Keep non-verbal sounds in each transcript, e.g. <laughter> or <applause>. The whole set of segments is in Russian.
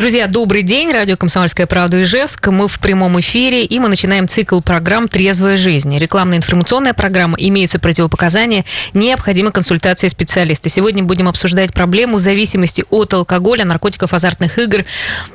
Друзья, добрый день. Радио «Комсомольская правда» Ижевск. Мы в прямом эфире, и мы начинаем цикл программ «Трезвая жизнь». Рекламная информационная программа, имеются противопоказания, необходима консультация специалиста. Сегодня будем обсуждать проблему зависимости от алкоголя, наркотиков, азартных игр.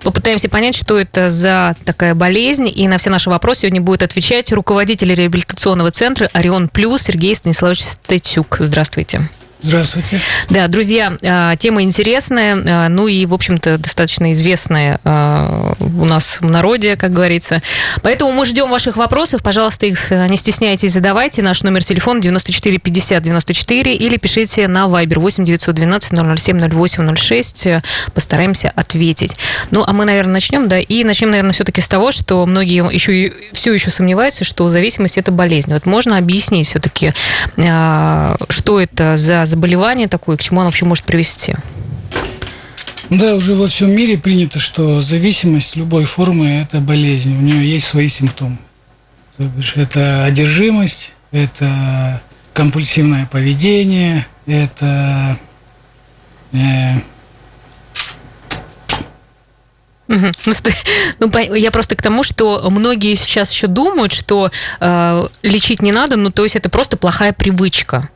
Попытаемся понять, что это за такая болезнь, и на все наши вопросы сегодня будет отвечать руководитель реабилитационного центра «Орион Плюс» Сергей Станиславович Статюк. Здравствуйте. Здравствуйте. Да, друзья, а, тема интересная, а, ну и, в общем-то, достаточно известная а, у нас в народе, как говорится. Поэтому мы ждем ваших вопросов. Пожалуйста, их не стесняйтесь, задавайте. Наш номер телефона 94 50 94 или пишите на Viber 8 912 007 08 06. Постараемся ответить. Ну, а мы, наверное, начнем, да, и начнем, наверное, все-таки с того, что многие еще все еще сомневаются, что зависимость – это болезнь. Вот можно объяснить все-таки, что это за заболевание такое, к чему оно вообще может привести? Да, уже во всем мире принято, что зависимость любой формы – это болезнь, у нее есть свои симптомы. То бишь, это одержимость, это компульсивное поведение, это э, ну, <laughs> ну я просто к тому, что многие сейчас еще думают, что э, лечить не надо, ну, то есть это просто плохая привычка.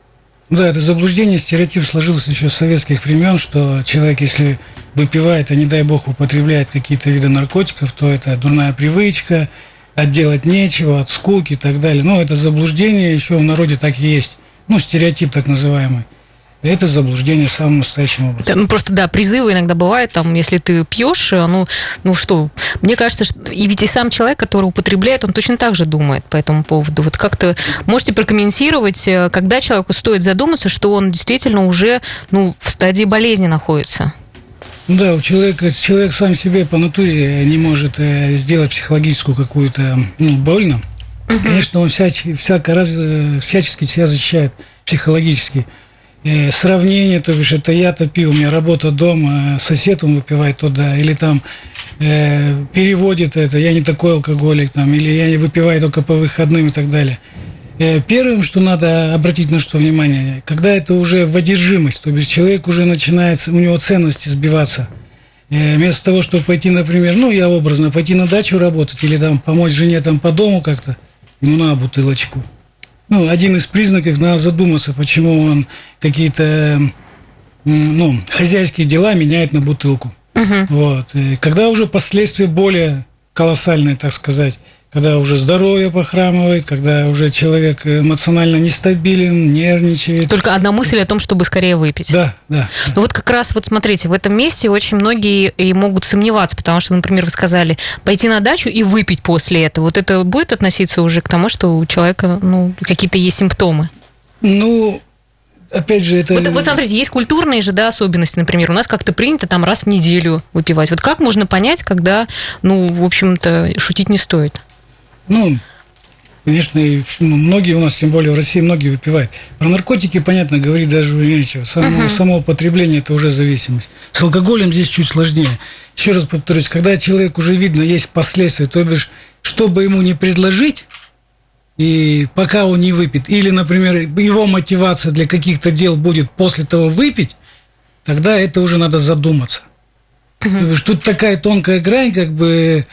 Да, это заблуждение, стереотип сложился еще с советских времен, что человек, если выпивает, а не дай бог употребляет какие-то виды наркотиков, то это дурная привычка, отделать нечего, от скуки и так далее. Но это заблуждение еще в народе так и есть. Ну, стереотип так называемый. Это заблуждение самым настоящим образом. Да, ну просто да, призывы иногда бывают, там, если ты пьешь, э, ну, ну что, мне кажется, что и ведь и сам человек, который употребляет, он точно так же думает по этому поводу. Вот как-то можете прокомментировать, э, когда человеку стоит задуматься, что он действительно уже ну, в стадии болезни находится? Да, у человека, человек сам себе по натуре не может э, сделать психологическую какую-то ну, больно. Угу. Конечно, он всяч, всяко раз, всячески себя защищает психологически э, сравнение, то бишь это я-то пью, у меня работа дома, сосед он выпивает туда, или там э, переводит это, я не такой алкоголик, там, или я не выпиваю только по выходным и так далее. Э, первым, что надо обратить на что внимание, когда это уже в одержимость, то бишь человек уже начинает, у него ценности сбиваться. Э, вместо того, чтобы пойти, например, ну, я образно, пойти на дачу работать или там помочь жене там по дому как-то, ему надо бутылочку – ну, один из признаков, надо задуматься, почему он какие-то ну, хозяйские дела меняет на бутылку. Угу. Вот. И когда уже последствия более колоссальные, так сказать, когда уже здоровье похрамывает, когда уже человек эмоционально нестабилен, нервничает. Только одна мысль о том, чтобы скорее выпить. Да, да. Ну вот как раз вот смотрите, в этом месте очень многие и могут сомневаться, потому что, например, вы сказали, пойти на дачу и выпить после этого. Вот это будет относиться уже к тому, что у человека ну, какие-то есть симптомы? Ну, опять же, это... Вот, вот смотрите, есть культурные же да, особенности, например, у нас как-то принято там раз в неделю выпивать. Вот как можно понять, когда, ну, в общем-то, шутить не стоит? Ну, конечно, и, многие у нас, тем более в России, многие выпивают. Про наркотики, понятно, говорить даже нечего. Само, uh-huh. само употребление – это уже зависимость. С алкоголем здесь чуть сложнее. Еще раз повторюсь, когда человек уже видно, есть последствия, то бишь, что бы ему не предложить, и пока он не выпьет, или, например, его мотивация для каких-то дел будет после того выпить, тогда это уже надо задуматься. Uh-huh. Тут такая тонкая грань, как бы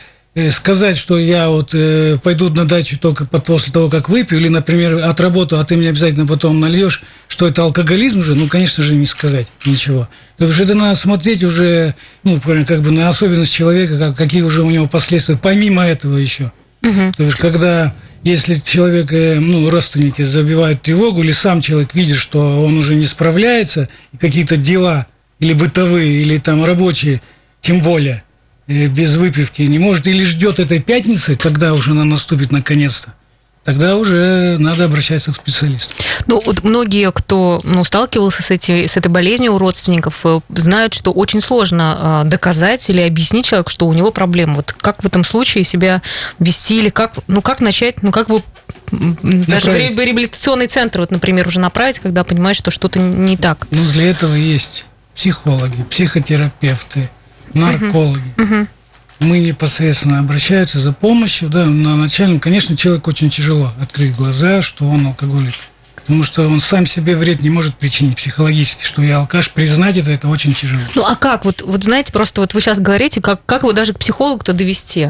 сказать, что я вот э, пойду на дачу только после того, как выпью, или, например, отработаю, а ты мне обязательно потом нальешь, что это алкоголизм уже, ну, конечно же, не сказать ничего. То есть это надо смотреть уже, ну, как бы на особенность человека, как, какие уже у него последствия, помимо этого еще. Угу. То есть когда, если человек, э, ну, родственники забивают тревогу, или сам человек видит, что он уже не справляется, какие-то дела, или бытовые, или там рабочие, тем более, Э, без выпивки не может или ждет этой пятницы, когда уже она наступит наконец-то, тогда уже надо обращаться к специалисту. Ну, вот многие, кто ну, сталкивался с, эти, с этой болезнью у родственников, э, знают, что очень сложно э, доказать или объяснить человеку, что у него проблема. Вот как в этом случае себя вести или как, ну, как начать, ну, как вы даже в реабилитационный центр, вот, например, уже направить, когда понимаешь, что что-то не так. Ну, для этого есть психологи, психотерапевты, наркологи. Угу. Мы непосредственно обращаются за помощью, да, на начальном, конечно, человеку очень тяжело открыть глаза, что он алкоголик. Потому что он сам себе вред не может причинить психологически, что я алкаш, признать это, это очень тяжело. Ну а как? Вот, вот знаете, просто вот вы сейчас говорите, как, как его даже к психологу-то довести?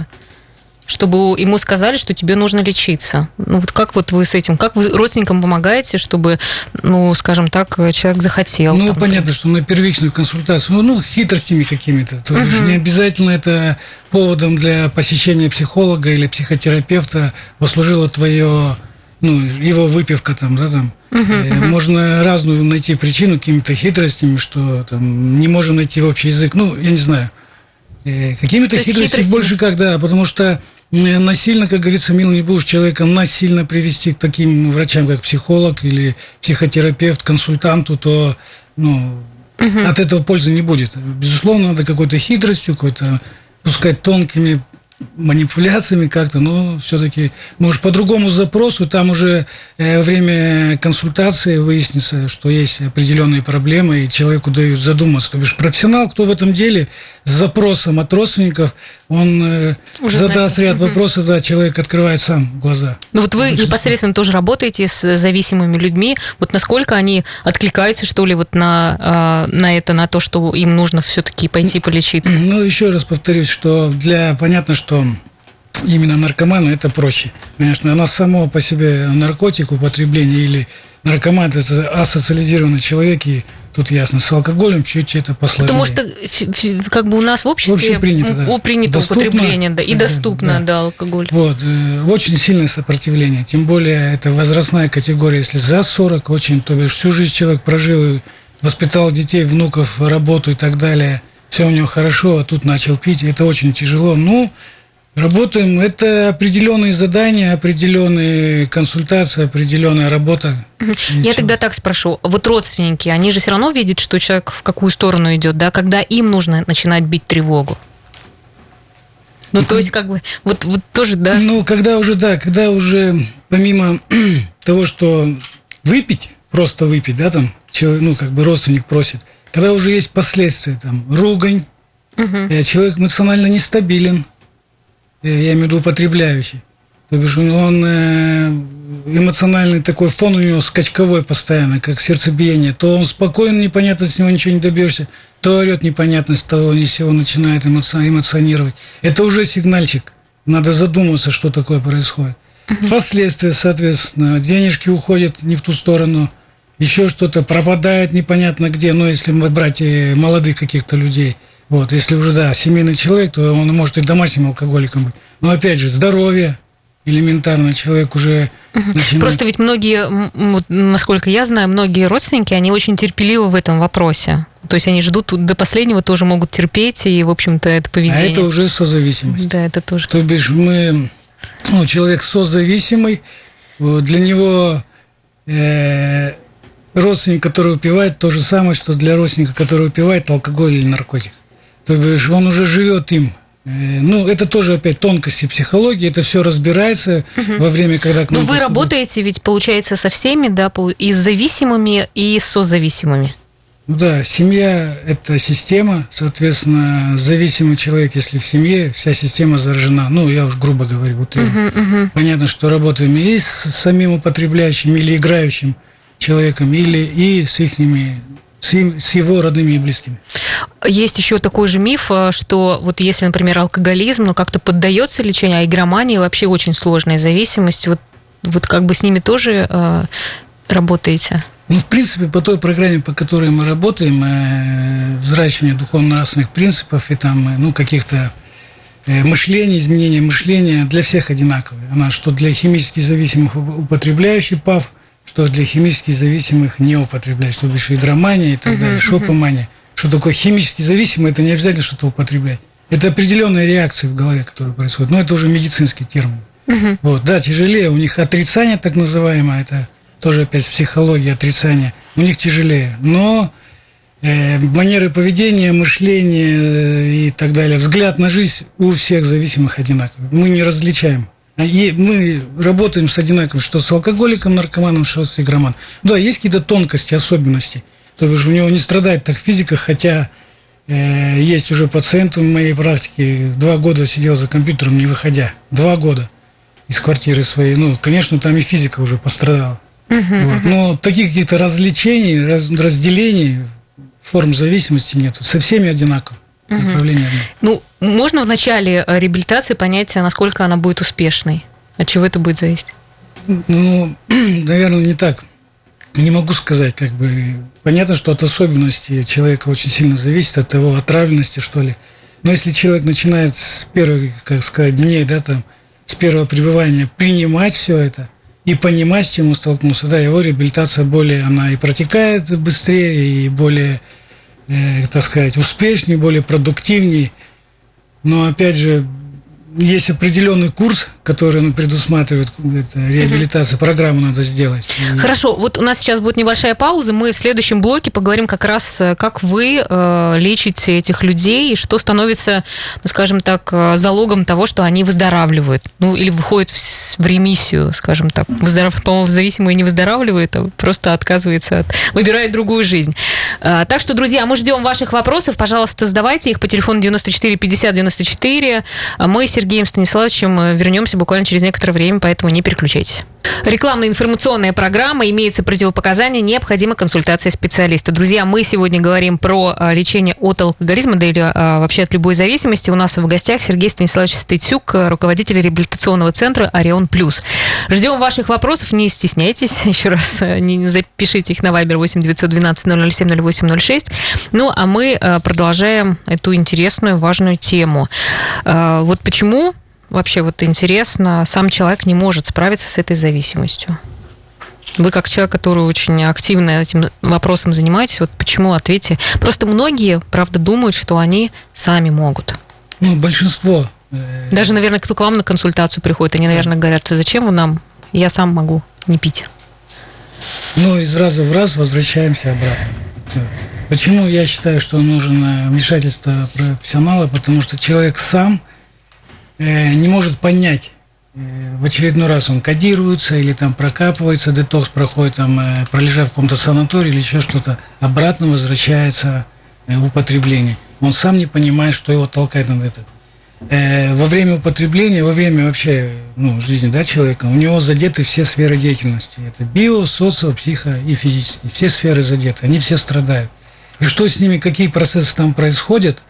Чтобы ему сказали, что тебе нужно лечиться. Ну вот как вот вы с этим, как вы родственникам помогаете, чтобы, ну, скажем так, человек захотел? Ну, там, понятно, что на первичную консультацию, ну, ну хитростями какими-то. То есть угу. не обязательно это поводом для посещения психолога или психотерапевта послужило твое, ну, его выпивка там, да, там. Угу, угу. Можно разную найти причину какими-то хитростями, что там не можем найти общий язык. Ну, я не знаю. Э, какими-то хитростями, хитростями больше когда, потому что насильно, как говорится, мил не будешь человека насильно привести к таким врачам, как психолог или психотерапевт, консультанту, то ну, угу. от этого пользы не будет. Безусловно, надо какой-то хитростью, какой-то, пускай тонкими манипуляциями как-то, но все-таки, может, по другому запросу, там уже э, время консультации выяснится, что есть определенные проблемы, и человеку дают задуматься. То бишь профессионал, кто в этом деле, с запросом от родственников, он э, уже задаст знает. ряд вопросов, да, человек открывает сам глаза. Ну вот вы непосредственно тоже работаете с зависимыми людьми, вот насколько они откликаются, что ли, вот на, а, на это, на то, что им нужно все-таки пойти полечиться? Ну, еще раз повторюсь, что для, понятно, что именно наркоману это проще. Конечно, оно само по себе наркотик, употребление или наркоман – это асоциализированный человек, и тут ясно, с алкоголем чуть это посложнее. Потому что как бы у нас в обществе принято, да. принято доступно, употребление, да, и доступно, да, да, алкоголь. Вот, э, очень сильное сопротивление, тем более это возрастная категория, если за 40 очень, то бишь всю жизнь человек прожил, воспитал детей, внуков, работу и так далее, все у него хорошо, а тут начал пить, это очень тяжело. Ну, Работаем. Это определенные задания, определенные консультации, определенная работа. Я тогда так спрошу. Вот родственники, они же все равно видят, что человек в какую сторону идет, да, когда им нужно начинать бить тревогу. Ну, то есть, как бы, вот, вот тоже, да? Ну, когда уже, да, когда уже, помимо <clears throat> того, что выпить, просто выпить, да, там, человек, ну, как бы родственник просит, когда уже есть последствия, там, ругань, угу. человек эмоционально нестабилен, я имею в виду употребляющий. То бишь он э, эмоциональный такой фон у него скачковой постоянно, как сердцебиение. То он спокоен, непонятно, с него ничего не добьешься, то орет непонятно, с того ни сего начинает эмоционировать. Это уже сигнальчик. Надо задуматься, что такое происходит. Последствия, соответственно, денежки уходят не в ту сторону, еще что-то пропадает непонятно где, но если мы брать молодых каких-то людей – вот, если уже, да, семейный человек, то он может и домашним алкоголиком быть. Но опять же, здоровье, элементарно человек уже начинает... Просто ведь многие, вот, насколько я знаю, многие родственники, они очень терпеливы в этом вопросе. То есть они ждут до последнего, тоже могут терпеть, и, в общем-то, это поведение. А это уже созависимость. Да, это тоже. То бишь мы, ну, человек созависимый, для него э, родственник, который выпивает, то же самое, что для родственника, который выпивает алкоголь или наркотик. То бишь он уже живет им. Э, ну, это тоже опять тонкости психологии, это все разбирается угу. во время, когда к нам. Ну, вы работаете ведь, получается, со всеми, да, и с зависимыми, и созависимыми. Ну да, семья – это система, соответственно, зависимый человек, если в семье, вся система заражена. Ну, я уж грубо говорю. Вот uh-huh, uh-huh. Понятно, что работаем и с самим употребляющим или играющим человеком, или и с их с его родными и близкими. Есть еще такой же миф, э, что вот если, например, алкоголизм, ну как-то поддается лечению, а игромания вообще очень сложная зависимость. Вот, вот как бы с ними тоже э, работаете? Ну, в принципе, по той программе, по которой мы работаем, э, взращивание духовно-нравственных принципов и там, э, ну, каких-то э, мышления, изменения мышления для всех одинаковые. Она что для химически зависимых употребляющих ПАВ, что для химически зависимых не употребляют, что бишь игромания и так uh-huh, далее, шопомания. Uh-huh. Что такое химически зависимый, это не обязательно что-то употреблять. Это определенные реакции в голове, которые происходят. Но это уже медицинский термин. Uh-huh. Вот, да, тяжелее. У них отрицание так называемое, это тоже опять психология отрицания. У них тяжелее. Но э, манеры поведения, мышления э, и так далее, взгляд на жизнь у всех зависимых одинаковый. Мы не различаем. И мы работаем с одинаковым, что с алкоголиком, наркоманом, что с игроманом. Да, есть какие-то тонкости, особенности. То есть у него не страдает так физика, хотя э, есть уже пациент в моей практике, два года сидел за компьютером, не выходя. Два года из квартиры своей. Ну, конечно, там и физика уже пострадала. Угу, вот. Но таких каких-то развлечений, раз, разделений форм зависимости нет. Со всеми одинаково. Направление. Ну, можно в начале э, реабилитации понять, насколько она будет успешной? От чего это будет зависеть? Ну, <clears throat> наверное, не так. Не могу сказать, как бы. Понятно, что от особенностей человека очень сильно зависит, от его отравленности, что ли. Но если человек начинает с первых, как сказать, дней, да, там, с первого пребывания принимать все это и понимать, с чем он столкнулся, да, его реабилитация более, она и протекает быстрее, и более, э, так сказать, успешнее, более продуктивнее. Но, опять же, есть определенный курс, который он предусматривает, это, реабилитация, угу. программу надо сделать. Хорошо, вот у нас сейчас будет небольшая пауза, мы в следующем блоке поговорим как раз, э, как вы э, лечите этих людей, и что становится, ну, скажем так, э, залогом того, что они выздоравливают, ну, или выходят в, в ремиссию, скажем так. Выздоров... По-моему, зависимые не выздоравливают, а просто отказывается от... выбирает другую жизнь. Э, так что, друзья, мы ждем ваших вопросов, пожалуйста, задавайте их по телефону 94 50 94. Мы с Сергеем Станиславовичем э, вернемся вернемся буквально через некоторое время, поэтому не переключайтесь. Рекламная информационная программа, имеется противопоказания, необходима консультация специалиста. Друзья, мы сегодня говорим про а, лечение от алкоголизма, да или а, вообще от любой зависимости. У нас в гостях Сергей Станиславович Стыцюк, руководитель реабилитационного центра «Орион Плюс». Ждем ваших вопросов, не стесняйтесь. <laughs> Еще раз э, не запишите их на Viber 8 912 007 0806. Ну, а мы продолжаем эту интересную, важную тему. Вот почему вообще вот интересно, сам человек не может справиться с этой зависимостью? Вы как человек, который очень активно этим вопросом занимаетесь, вот почему ответьте? Просто многие, правда, думают, что они сами могут. Ну, большинство. Э, Даже, наверное, кто к вам на консультацию приходит, они, наверное, говорят, зачем вы нам? Я сам могу не пить. Ну, из раза в раз возвращаемся обратно. Почему я считаю, что нужно вмешательство профессионала? Потому что человек сам – не может понять, э, в очередной раз он кодируется или там прокапывается, детокс проходит, там, э, пролежав в каком-то санатории или еще что-то, обратно возвращается в употребление. Он сам не понимает, что его толкает на это. Во время употребления, во время вообще ну, жизни да, человека, у него задеты все сферы деятельности. Это био, социо, психо и физические. Все сферы задеты, они все страдают. И что с ними, какие процессы там происходят,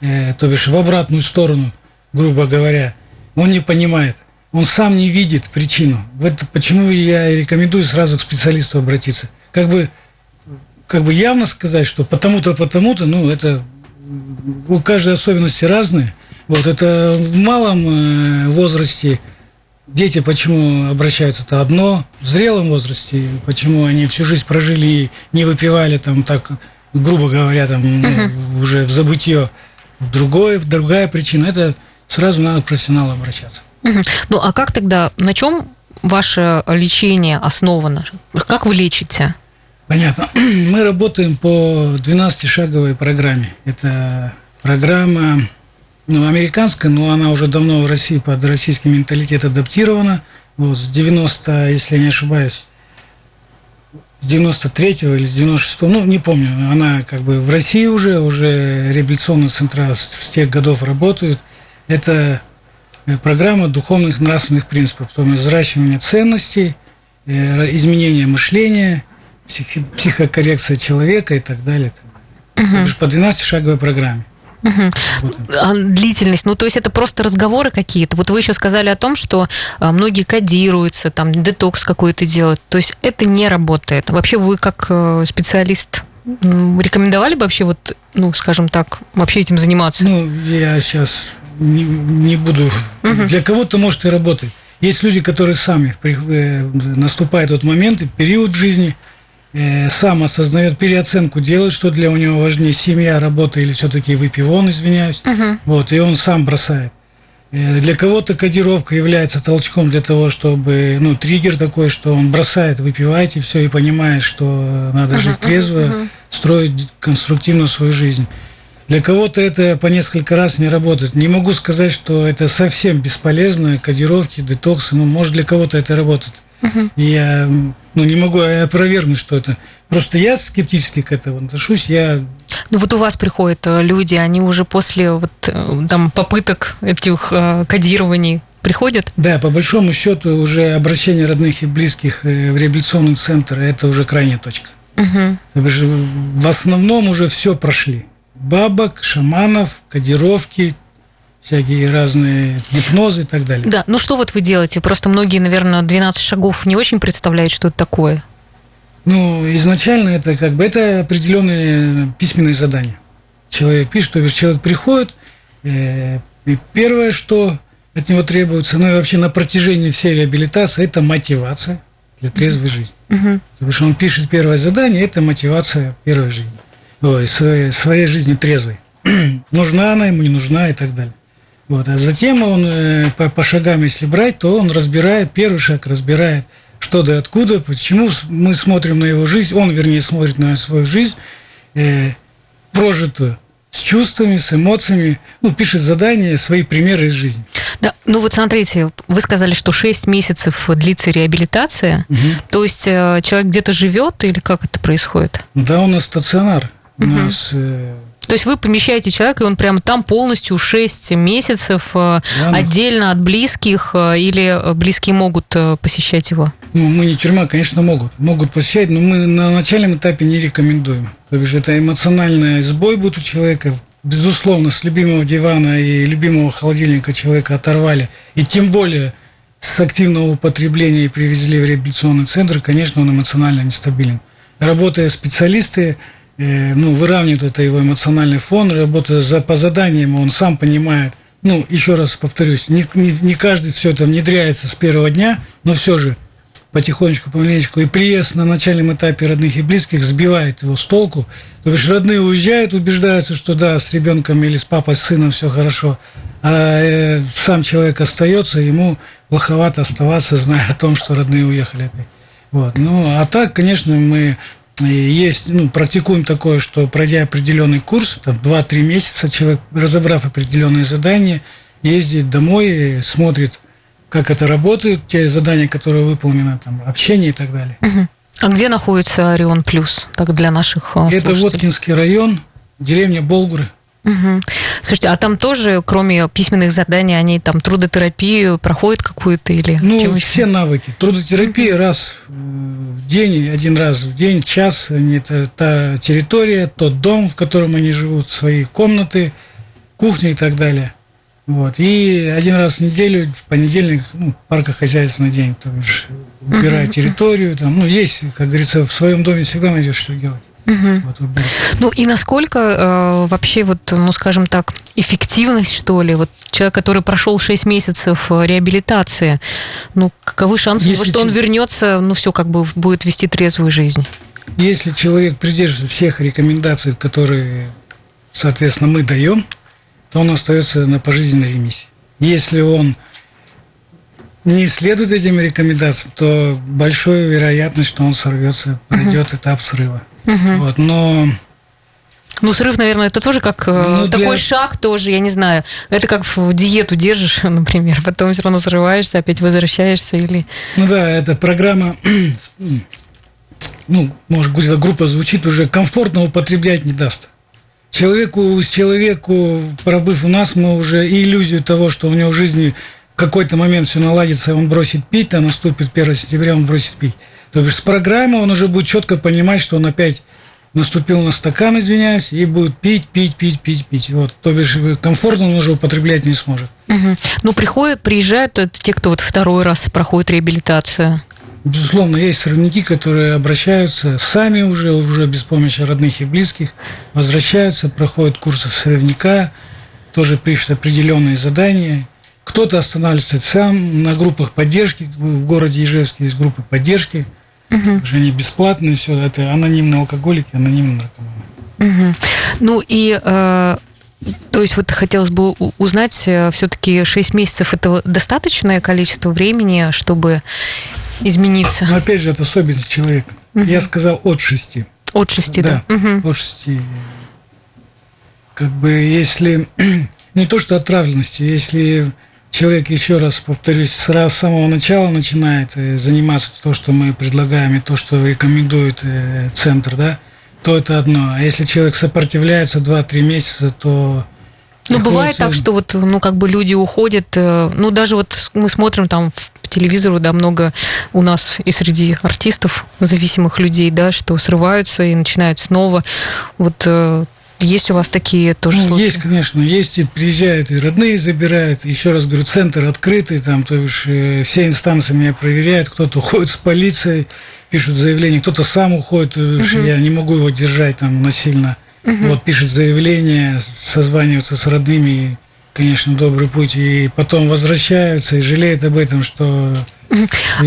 то бишь в обратную сторону – грубо говоря, он не понимает. Он сам не видит причину. Вот почему я рекомендую сразу к специалисту обратиться. Как бы, как бы явно сказать, что потому-то, потому-то, ну, это у каждой особенности разные. Вот это в малом э, возрасте дети почему обращаются-то одно, в зрелом возрасте, почему они всю жизнь прожили и не выпивали там так, грубо говоря, там uh-huh. уже в забытье. Другое, другая причина – это сразу надо к профессионалу обращаться. Ну, а как тогда, на чем ваше лечение основано? Как вы лечите? Понятно. <clears throat> Мы работаем по 12-шаговой программе. Это программа ну, американская, но она уже давно в России под российский менталитет адаптирована. Вот, с 90, если я не ошибаюсь, с 93-го или с 96-го, ну, не помню, она как бы в России уже, уже реабилитационные центра с тех годов работают – это э, программа духовных нравственных принципов, то есть взращивание ценностей, э, изменение мышления, психокоррекция человека и так далее. Угу. По 12-шаговой программе. Угу. А длительность, ну то есть это просто разговоры какие-то. Вот вы еще сказали о том, что а, многие кодируются, там детокс какой-то делают. То есть это не работает. Вообще вы как э, специалист рекомендовали бы вообще вот, ну, скажем так, вообще этим заниматься? Ну, я сейчас не, не буду. Угу. Для кого-то может и работать. Есть люди, которые сами э, наступает тот момент, период в жизни, э, сам осознает переоценку делает, что для у него важнее семья, работа или все-таки выпивон, извиняюсь. Угу. Вот, и он сам бросает. Э, для кого-то кодировка является толчком для того, чтобы, ну, триггер такой, что он бросает выпивать и все, и понимает, что надо uh-huh, жить трезво, uh-huh. строить конструктивно свою жизнь. Для кого-то это по несколько раз не работает. Не могу сказать, что это совсем бесполезно, кодировки, детоксы. Ну, может, для кого-то это работает. Угу. Я ну, не могу опровергнуть, что это. Просто я скептически к этому отношусь. Я... Ну вот у вас приходят э, люди, они уже после вот, э, там, попыток этих э, кодирований приходят? Да, по большому счету уже обращение родных и близких в реабилитационный центр – это уже крайняя точка. Угу. В основном уже все прошли. Бабок, шаманов, кодировки, всякие разные гипнозы и так далее. Да, ну что вот вы делаете? Просто многие, наверное, 12 шагов не очень представляют, что это такое. Ну, изначально это как бы это определенные письменные задания. Человек пишет, то есть человек приходит, э, и первое, что от него требуется, ну и вообще на протяжении всей реабилитации, это мотивация для трезвой жизни. Угу. Потому что он пишет первое задание, это мотивация первой жизни. Ой, своей, своей жизни трезвой. <clears throat> нужна она ему, не нужна и так далее. Вот. А затем он э, по, по шагам, если брать, то он разбирает, первый шаг разбирает, что да откуда, почему мы смотрим на его жизнь, он, вернее, смотрит на свою жизнь, э, прожитую, с чувствами, с эмоциями, ну, пишет задания, свои примеры из жизни. Да, ну вот смотрите, вы сказали, что 6 месяцев длится реабилитация, угу. то есть э, человек где-то живет или как это происходит? Да, у нас стационар, у угу. нас... Э, то есть вы помещаете человека, и он прямо там полностью 6 месяцев да, э, ну, отдельно от близких, э, или близкие могут посещать его? Ну, мы не тюрьма, конечно, могут. Могут посещать, но мы на начальном этапе не рекомендуем. То есть это эмоциональный сбой будет у человека. Безусловно, с любимого дивана и любимого холодильника человека оторвали. И тем более с активного употребления и привезли в реабилитационный центр, конечно, он эмоционально нестабилен. Работая специалисты, ну, выравнивает это его эмоциональный фон, работая за, по заданиям, он сам понимает. Ну, еще раз повторюсь, не, не, не каждый все это внедряется с первого дня, но все же потихонечку, помаленечку. И приезд на начальном этапе родных и близких сбивает его с толку. То есть родные уезжают, убеждаются, что да, с ребенком или с папой, с сыном все хорошо. А э, сам человек остается, ему плоховато оставаться, зная о том, что родные уехали. Вот. Ну, а так, конечно, мы есть, ну, практикуем такое, что пройдя определенный курс, там 2-3 месяца, человек, разобрав определенные задания, ездит домой, смотрит, как это работает, те задания, которые выполнены, там, общение и так далее. А где находится Орион Плюс, так для наших а, Это Воткинский район, деревня Болгуры. Угу. Слушайте, а там тоже, кроме письменных заданий, они там трудотерапию проходят какую-то или? Ну, все навыки. Трудотерапия раз в день, один раз в день, час. Это та территория, тот дом, в котором они живут, свои комнаты, кухня и так далее. Вот. И один раз в неделю, в понедельник, ну, паркохозяйственный день, то бишь, убирая территорию. Там, ну, есть, как говорится, в своем доме всегда найдешь, что делать. Угу. Вот, ну и насколько э, вообще вот, ну скажем так, эффективность что ли, вот человек, который прошел 6 месяцев э, реабилитации, ну каковы шансы, Если что он вернется, ну все как бы будет вести трезвую жизнь? Если человек придерживается всех рекомендаций, которые, соответственно, мы даем, то он остается на пожизненной ремиссии. Если он не следует этим рекомендациям, то большая вероятность, что он сорвется, пройдет угу. этап срыва. Угу. Вот, но ну, срыв, наверное, это тоже как э, ну, такой для... шаг тоже, я не знаю. Это как в диету держишь, <laughs> например, потом все равно срываешься, опять возвращаешься или... Ну да, эта программа, ну, может, где-то группа звучит, уже комфортно употреблять не даст. Человеку, человеку, пробыв у нас, мы уже иллюзию того, что у него в жизни в какой-то момент все наладится, он бросит пить, а наступит 1 сентября, он бросит пить. То есть с программы он уже будет четко понимать, что он опять наступил на стакан, извиняюсь, и будет пить, пить, пить, пить, пить. Вот, то бишь комфортно он уже употреблять не сможет. Угу. Ну, приходят, приезжают это те, кто вот второй раз проходит реабилитацию. Безусловно, есть сорняки, которые обращаются сами уже, уже без помощи родных и близких, возвращаются, проходят курсы сорняка, тоже пишут определенные задания. Кто-то останавливается сам на группах поддержки. В городе Ижевске есть группы поддержки – Угу. Уже они бесплатные, все это анонимные алкоголики, анонимные наркоманы. Угу. Ну и э, то есть вот хотелось бы узнать, э, все-таки 6 месяцев это достаточное количество времени, чтобы измениться? Но опять же, это особенность человека. Угу. Я сказал от 6. От 6, да. да. Угу. От 6. Как бы если <clears throat> не то, что отравленности, если человек, еще раз повторюсь, с самого начала начинает э, заниматься то, что мы предлагаем, и то, что рекомендует э, центр, да, то это одно. А если человек сопротивляется 2-3 месяца, то Ну, бывает так, что вот, ну, как бы люди уходят, э, ну, даже вот мы смотрим там по телевизору, да, много у нас и среди артистов зависимых людей, да, что срываются и начинают снова. Вот есть у вас такие тоже ну, случаи? Есть, конечно, есть. И приезжают и родные забирают. Еще раз говорю, центр открытый, там, то есть э, все инстанции меня проверяют. Кто-то уходит с полицией, пишут заявление, кто-то сам уходит, угу. я не могу его держать там насильно. Угу. Вот пишет заявление, созваниваются с родными, конечно, добрый путь, и потом возвращаются и жалеют об этом, что...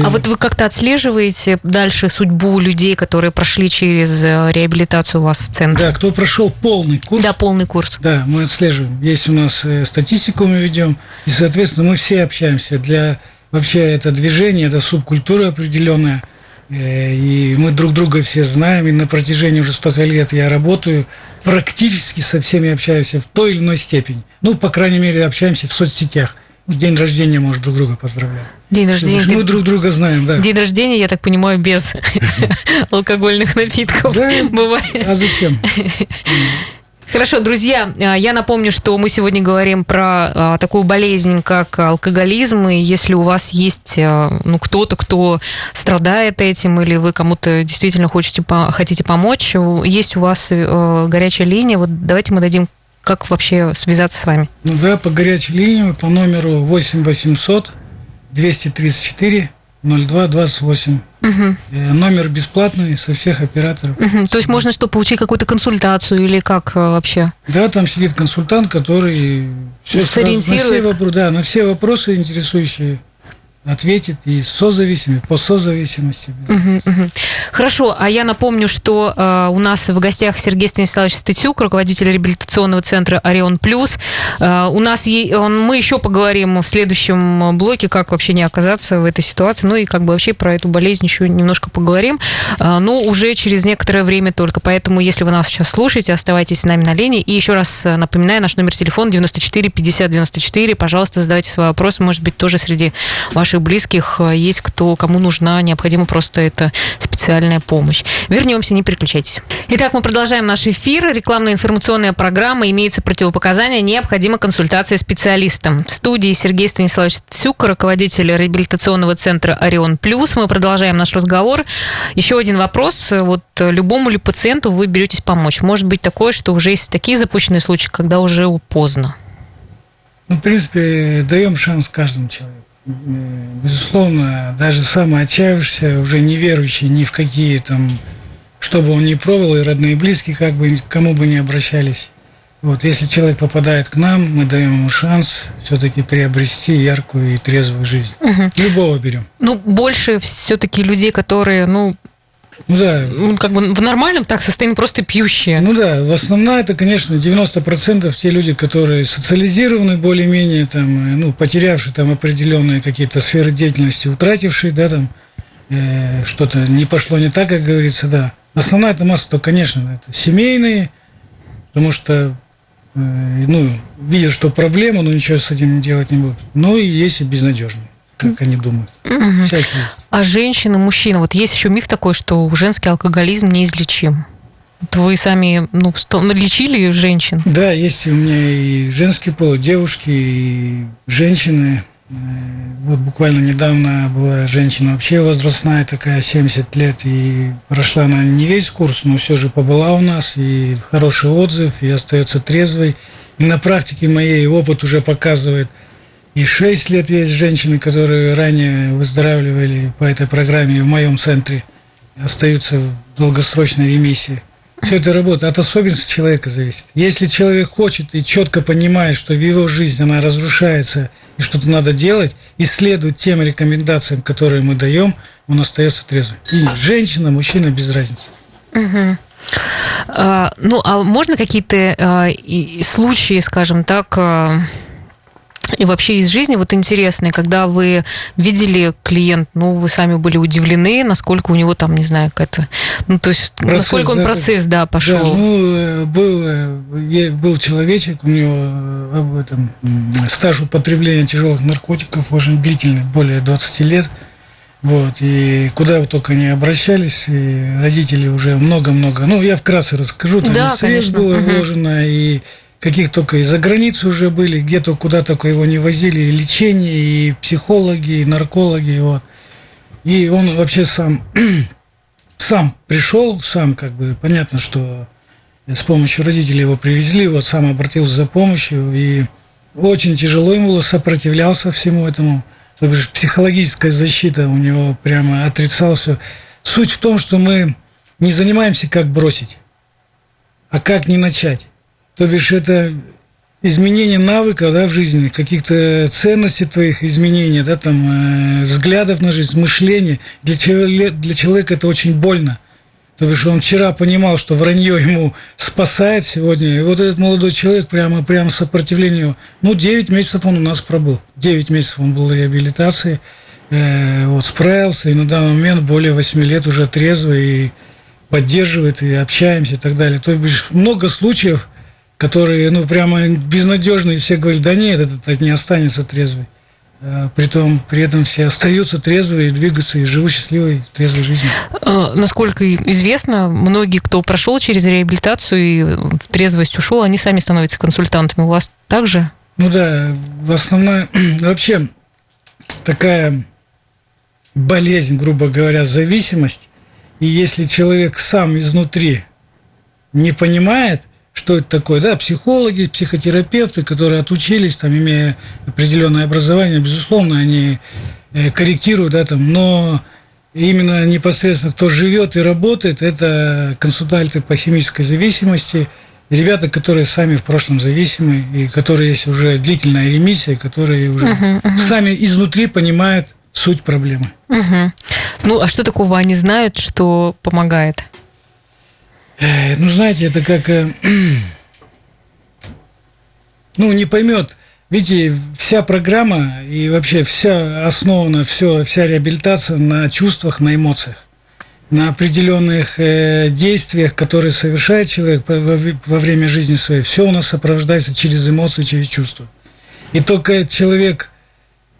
А вот вы как-то отслеживаете дальше судьбу людей, которые прошли через э, реабилитацию у вас в центре? Да, кто прошел полный курс. Да, полный курс. Да, мы отслеживаем. Есть у нас э, статистику мы ведем, и, соответственно, мы все общаемся. Для вообще это движение, это субкультура определенная – Э, и мы друг друга все знаем, и на протяжении уже столько лет я работаю, практически со всеми общаюсь в той или иной степени. Ну, по крайней мере, общаемся в соцсетях. День рождения, может, друг друга поздравляем. День рождения. Мы друг друга знаем, да. День рождения, я так понимаю, без <laughs> алкогольных напитков. Да, бывает. А зачем? Хорошо, друзья, а, я напомню, что мы сегодня говорим про а, такую болезнь, как алкоголизм, и если у вас есть а, ну, кто-то, кто страдает этим, или вы кому-то действительно хотите, хотите помочь, есть у вас горячая линия, вот давайте мы дадим как вообще связаться с вами? Ну да, по горячей линии по номеру 8 800 234 0228. Угу. Номер бесплатный со всех операторов. Угу. То есть можно что, получить какую-то консультацию или как э, вообще? Да, там сидит консультант, который все сориентирует. на все, вопросы, да, на все вопросы интересующие ответит и созависимый, по созависимости. Угу, угу. Хорошо, а я напомню, что э, у нас в гостях Сергей Станиславович Статюк, руководитель реабилитационного центра «Орион Плюс». Э, у нас е- он, мы еще поговорим в следующем блоке, как вообще не оказаться в этой ситуации, ну и как бы вообще про эту болезнь еще немножко поговорим, э, но уже через некоторое время только. Поэтому, если вы нас сейчас слушаете, оставайтесь с нами на линии. И еще раз напоминаю, наш номер телефона 94 50 94. Пожалуйста, задавайте свои вопросы, может быть, тоже среди ваших ваших близких э, есть кто, кому нужна необходима просто эта специальная помощь. Вернемся, не переключайтесь. Итак, мы продолжаем наш эфир. Рекламная информационная программа. Имеются противопоказания. Необходима консультация специалистом. В студии Сергей Станиславович Цюк, руководитель реабилитационного центра «Орион Плюс». Мы продолжаем наш разговор. Еще один вопрос. Вот любому ли пациенту вы беретесь помочь? Может быть такое, что уже есть такие запущенные случаи, когда уже поздно? Ну, в принципе, даем шанс каждому человеку безусловно, даже самый отчаявшийся, уже не верующий ни в какие там, что бы он ни пробовал, и родные и близкие, как бы, кому бы ни обращались. Вот, если человек попадает к нам, мы даем ему шанс все-таки приобрести яркую и трезвую жизнь. Угу. Любого берем. Ну, больше все-таки людей, которые, ну, ну да. Ну, как бы в нормальном так состоянии просто пьющие. Ну да, в основном это, конечно, 90% те люди, которые социализированы более-менее, там, э, ну, потерявшие там определенные какие-то сферы деятельности, утратившие, да, там, э, что-то не пошло не так, как говорится, да. Основная это масса, то, конечно, это семейные, потому что, э, ну, видят, что проблема, но ничего с этим делать не будут. Ну и есть и безнадежные как они думают. Угу. Всякие. А женщины, мужчины, вот есть еще миф такой, что женский алкоголизм неизлечим. Вот вы сами ну, лечили женщин? Да, есть у меня и женский пол, девушки, и женщины. Э, вот буквально недавно была женщина вообще возрастная, такая, 70 лет, и прошла она не весь курс, но все же побыла у нас, и хороший отзыв, и остается трезвой. И на практике моей опыт уже показывает – и 6 лет есть женщины, которые ранее выздоравливали по этой программе в моем центре, остаются в долгосрочной ремиссии. Все это работает, от особенностей человека зависит. Если человек хочет и четко понимает, что в его жизни она разрушается и что-то надо делать, и следует тем рекомендациям, которые мы даем, он остается трезвым. И женщина, мужчина без разницы. А, ну, а можно какие-то а, случаи, скажем так, а и вообще из жизни вот интересные, когда вы видели клиент, ну, вы сами были удивлены, насколько у него там, не знаю, какая-то, ну, то есть, процесс, насколько он да, процесс, да, пошел. Да, ну, э, был, э, был человечек, у него э, об этом стаж употребления тяжелых наркотиков очень длительный, более 20 лет. Вот, и куда вы только не обращались, и родители уже много-много, ну, я вкратце расскажу, там да, и средств было угу. вложено, и каких только и за границу уже были, где-то куда только его не возили, и лечение, и психологи, и наркологи, вот. И он вообще сам, <clears throat> сам пришел, сам как бы, понятно, что с помощью родителей его привезли, вот сам обратился за помощью, и очень тяжело ему сопротивлялся всему этому. То есть психологическая защита у него прямо отрицал все. Суть в том, что мы не занимаемся, как бросить, а как не начать. То бишь это изменение навыков да, в жизни, каких-то ценностей твоих, изменения, да, там, э, взглядов на жизнь, мышления. Для человека, для человека это очень больно. То бишь он вчера понимал, что вранье ему спасает сегодня. И вот этот молодой человек прямо, прямо сопротивлению. Ну, 9 месяцев он у нас пробыл. 9 месяцев он был в реабилитации. Э, вот справился. И на данный момент более 8 лет уже трезвый и поддерживает, и общаемся и так далее. То бишь много случаев, которые, ну, прямо безнадежные. Все говорят, да нет, этот не останется трезвый. Э, Притом, при этом все остаются трезвые, двигаются и живут счастливой, трезвой жизнью. Э, насколько известно, многие, кто прошел через реабилитацию и в трезвость ушел, они сами становятся консультантами. У вас также? Ну да, в основном <clears throat> вообще такая болезнь, грубо говоря, зависимость. И если человек сам изнутри не понимает – что это такое. Да, психологи, психотерапевты, которые отучились, там, имея определенное образование, безусловно, они э, корректируют, да, там, но именно непосредственно кто живет и работает, это консультанты по химической зависимости, ребята, которые сами в прошлом зависимы, и которые есть уже длительная ремиссия, которые уже uh-huh, uh-huh. сами изнутри понимают суть проблемы. Uh-huh. Ну, а что такого они знают, что помогает? Э, ну, знаете, это как... Э, <clears throat> ну, не поймет. Видите, вся программа и вообще вся основана, все, вся реабилитация на чувствах, на эмоциях, на определенных э, действиях, которые совершает человек во, во время жизни своей. Все у нас сопровождается через эмоции, через чувства. И только человек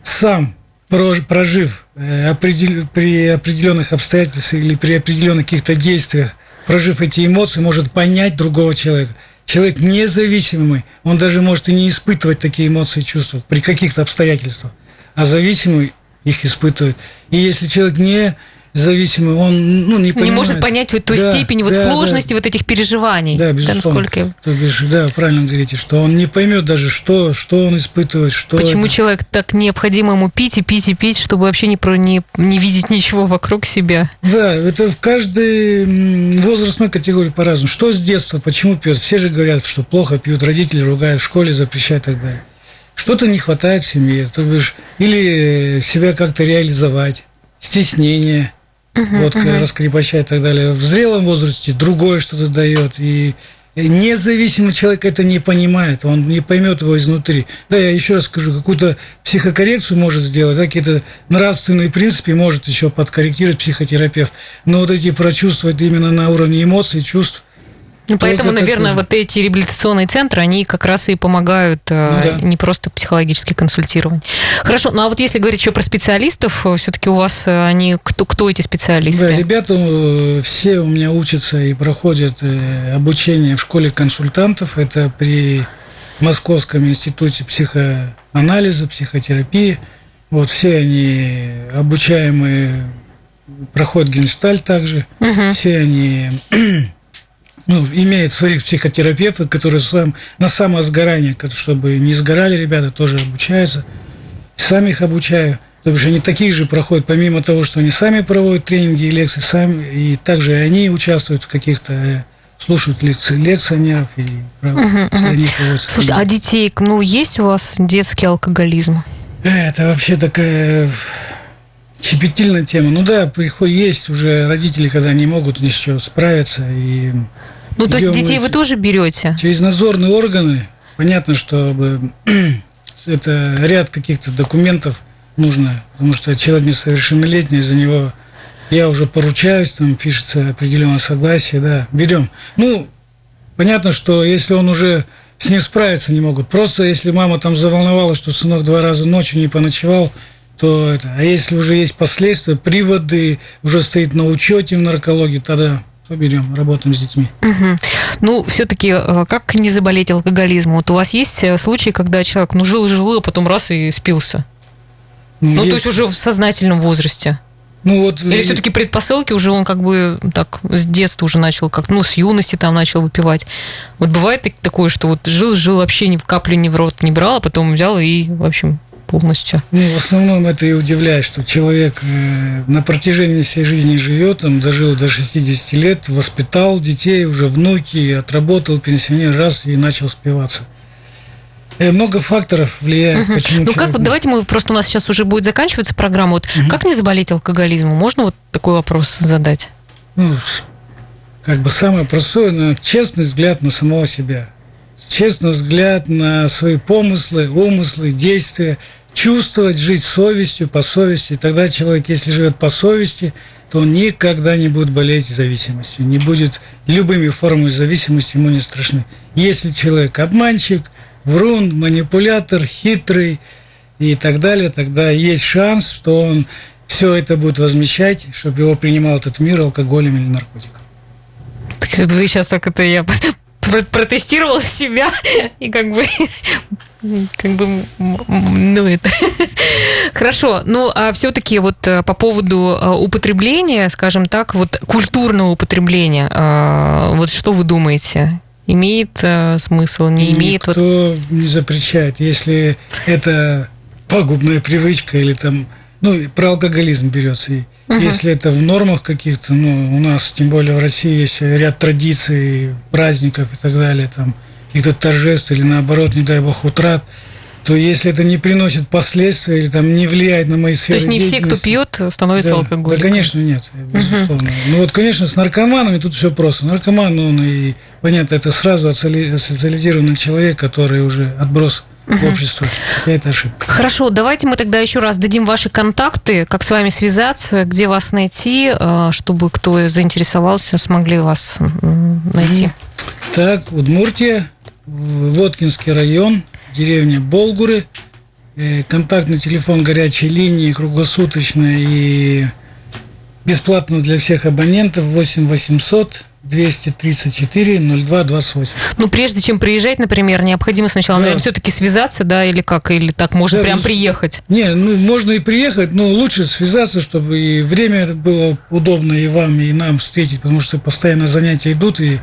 сам, прожив э, определ, при определенных обстоятельствах или при определенных каких-то действиях, прожив эти эмоции, может понять другого человека. Человек независимый, он даже может и не испытывать такие эмоции и чувства при каких-то обстоятельствах, а зависимый их испытывает. И если человек не зависимый, он ну, не понимает. Не может понять вот ту да, степень вот да, сложности да. вот этих переживаний. Да, безусловно. Насколько... То бишь, да, правильно говорите, что он не поймет даже, что, что он испытывает, что Почему это. человек так необходимо ему пить и пить и пить, чтобы вообще не, про, не, не видеть ничего вокруг себя? Да, это в каждой возрастной категории по-разному. Что с детства, почему пьет? Все же говорят, что плохо пьют, родители ругают, в школе запрещают и так далее. Что-то не хватает в семье, то бишь, или себя как-то реализовать, стеснение – угу, водка раскрепощает и так далее. В зрелом возрасте другое что-то дает. И независимый человек это не понимает, он не поймет его изнутри. Да, я еще раз скажу, какую-то психокоррекцию может сделать, да, какие-то нравственные принципы может еще подкорректировать психотерапевт. Но вот эти прочувствовать именно на уровне эмоций, чувств – ну, поэтому, наверное, вот эти реабилитационные центры, они как раз и помогают э, ну, да. не просто психологически консультировать. Хорошо, ну а вот если говорить еще про специалистов, э, все-таки у вас э, они кто, кто эти специалисты? Да, ребята все у меня учатся и проходят обучение в школе консультантов. Это при Московском институте психоанализа, психотерапии. Вот все они обучаемые, проходят геншталь также. Угу. Все они ну, имеет своих психотерапевтов, которые сам, на самосгорание, чтобы не сгорали ребята, тоже обучаются. Сам их обучаю. То есть они такие же проходят, помимо того, что они сами проводят тренинги и лекции, сами, и также они участвуют в каких-то э, слушают лекции лекционеров и uh-huh, uh-huh. Слушай, а детей, ну, есть у вас детский алкоголизм? Это вообще такая щепетильная тема. Ну да, приходит, есть уже родители, когда не могут ни с чем справиться, и ну, то есть детей вы тоже берете? Через надзорные органы. Понятно, что <clears throat> это ряд каких-то документов нужно, потому что человек несовершеннолетний, за него я уже поручаюсь, там пишется определенное согласие, да, берем. Ну, понятно, что если он уже с ним справиться не могут. Просто если мама там заволновалась, что сынок два раза ночью не поночевал, то это. А если уже есть последствия, приводы, уже стоит на учете в наркологии, тогда то берем, работаем с детьми. Угу. Ну, все-таки, э, как не заболеть алкоголизмом? Вот у вас есть э, случаи, когда человек, ну, жил-жил, а потом раз и спился? Ну, ну есть. то есть уже в сознательном возрасте? Ну, вот... Или все-таки предпосылки уже он как бы так с детства уже начал, как, ну, с юности там начал выпивать. Вот бывает такое, что вот жил-жил, вообще ни в каплю ни в рот не брал, а потом взял и, в общем, полностью. Ну, в основном это и удивляет, что человек э, на протяжении всей жизни живет, он дожил до 60 лет, воспитал детей, уже внуки, отработал пенсионер раз и начал спиваться. Э, много факторов влияет. Угу. Почему ну как вот давайте мы просто у нас сейчас уже будет заканчиваться программа. Вот угу. как не заболеть алкоголизмом? Можно вот такой вопрос задать? Ну, как бы самое простое, на честный взгляд на самого себя честный взгляд на свои помыслы, умыслы, действия, чувствовать, жить совестью, по совести. И тогда человек, если живет по совести, то он никогда не будет болеть зависимостью, не будет любыми формами зависимости ему не страшны. Если человек обманщик, врун, манипулятор, хитрый и так далее, тогда есть шанс, что он все это будет возмещать, чтобы его принимал этот мир алкоголем или наркотиком. Вы сейчас так это я протестировал себя <laughs> и как бы <laughs> как бы, ну это <laughs> хорошо. Ну а все-таки вот э, по поводу э, употребления, скажем так, вот культурного употребления, э, вот что вы думаете? Имеет смысл, не имеет? Никто вот... не запрещает, если это пагубная привычка или там ну, про алкоголизм берется. И угу. Если это в нормах каких-то, ну, у нас, тем более в России, есть ряд традиций, праздников и так далее, там, каких-то торжеств или наоборот, не дай бог, утрат, то если это не приносит последствий или там не влияет на мои сферы То есть не все, кто пьет, становятся да, алкоголиком? Да, конечно, нет, безусловно. Угу. Ну вот, конечно, с наркоманами тут все просто. Наркоман, он и, понятно, это сразу социализированный человек, который уже отброс угу. общества. Это ошибка. Хорошо, давайте мы тогда еще раз дадим ваши контакты, как с вами связаться, где вас найти, э, чтобы кто заинтересовался, смогли вас найти. Так, Удмуртия, Воткинский район, деревня Болгуры, э, контактный телефон горячей линии круглосуточно и бесплатно для всех абонентов 8 800 234 02 28. Ну, прежде чем приезжать, например, необходимо сначала, да. наверное, все-таки связаться, да, или как, или так, можно да, прям приехать? Не, ну, можно и приехать, но лучше связаться, чтобы и время было удобно и вам, и нам встретить, потому что постоянно занятия идут, и,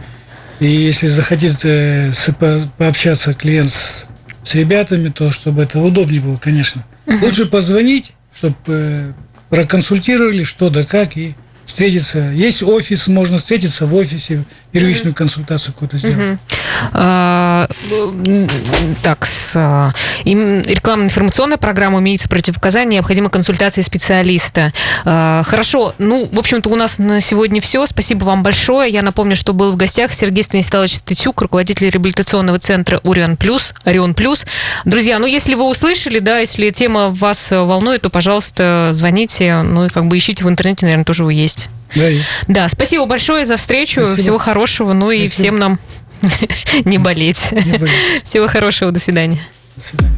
и если захотит э, по, пообщаться клиент с, с ребятами, то чтобы это удобнее было, конечно. Угу. Лучше позвонить, чтобы э, проконсультировали, что да как, и встретиться. Есть офис, можно встретиться в офисе, первичную консультацию какую-то сделать. А, так, а, рекламно-информационная программа имеется противопоказания, необходима консультация специалиста. А, хорошо, ну, в общем-то, у нас на сегодня все. Спасибо вам большое. Я напомню, что был в гостях Сергей Станиславович Статюк, руководитель реабилитационного центра Орион Плюс, Орион Плюс. Друзья, ну, если вы услышали, да, если тема вас волнует, то, пожалуйста, звоните, ну, и как бы ищите в интернете, наверное, тоже вы есть есть. Да, есть. Да, спасибо большое за встречу. Спасибо. Всего хорошего. Ну и спасибо. всем нам <laughs> не болеть. Не болеть. Всего хорошего. До свидания. До свидания.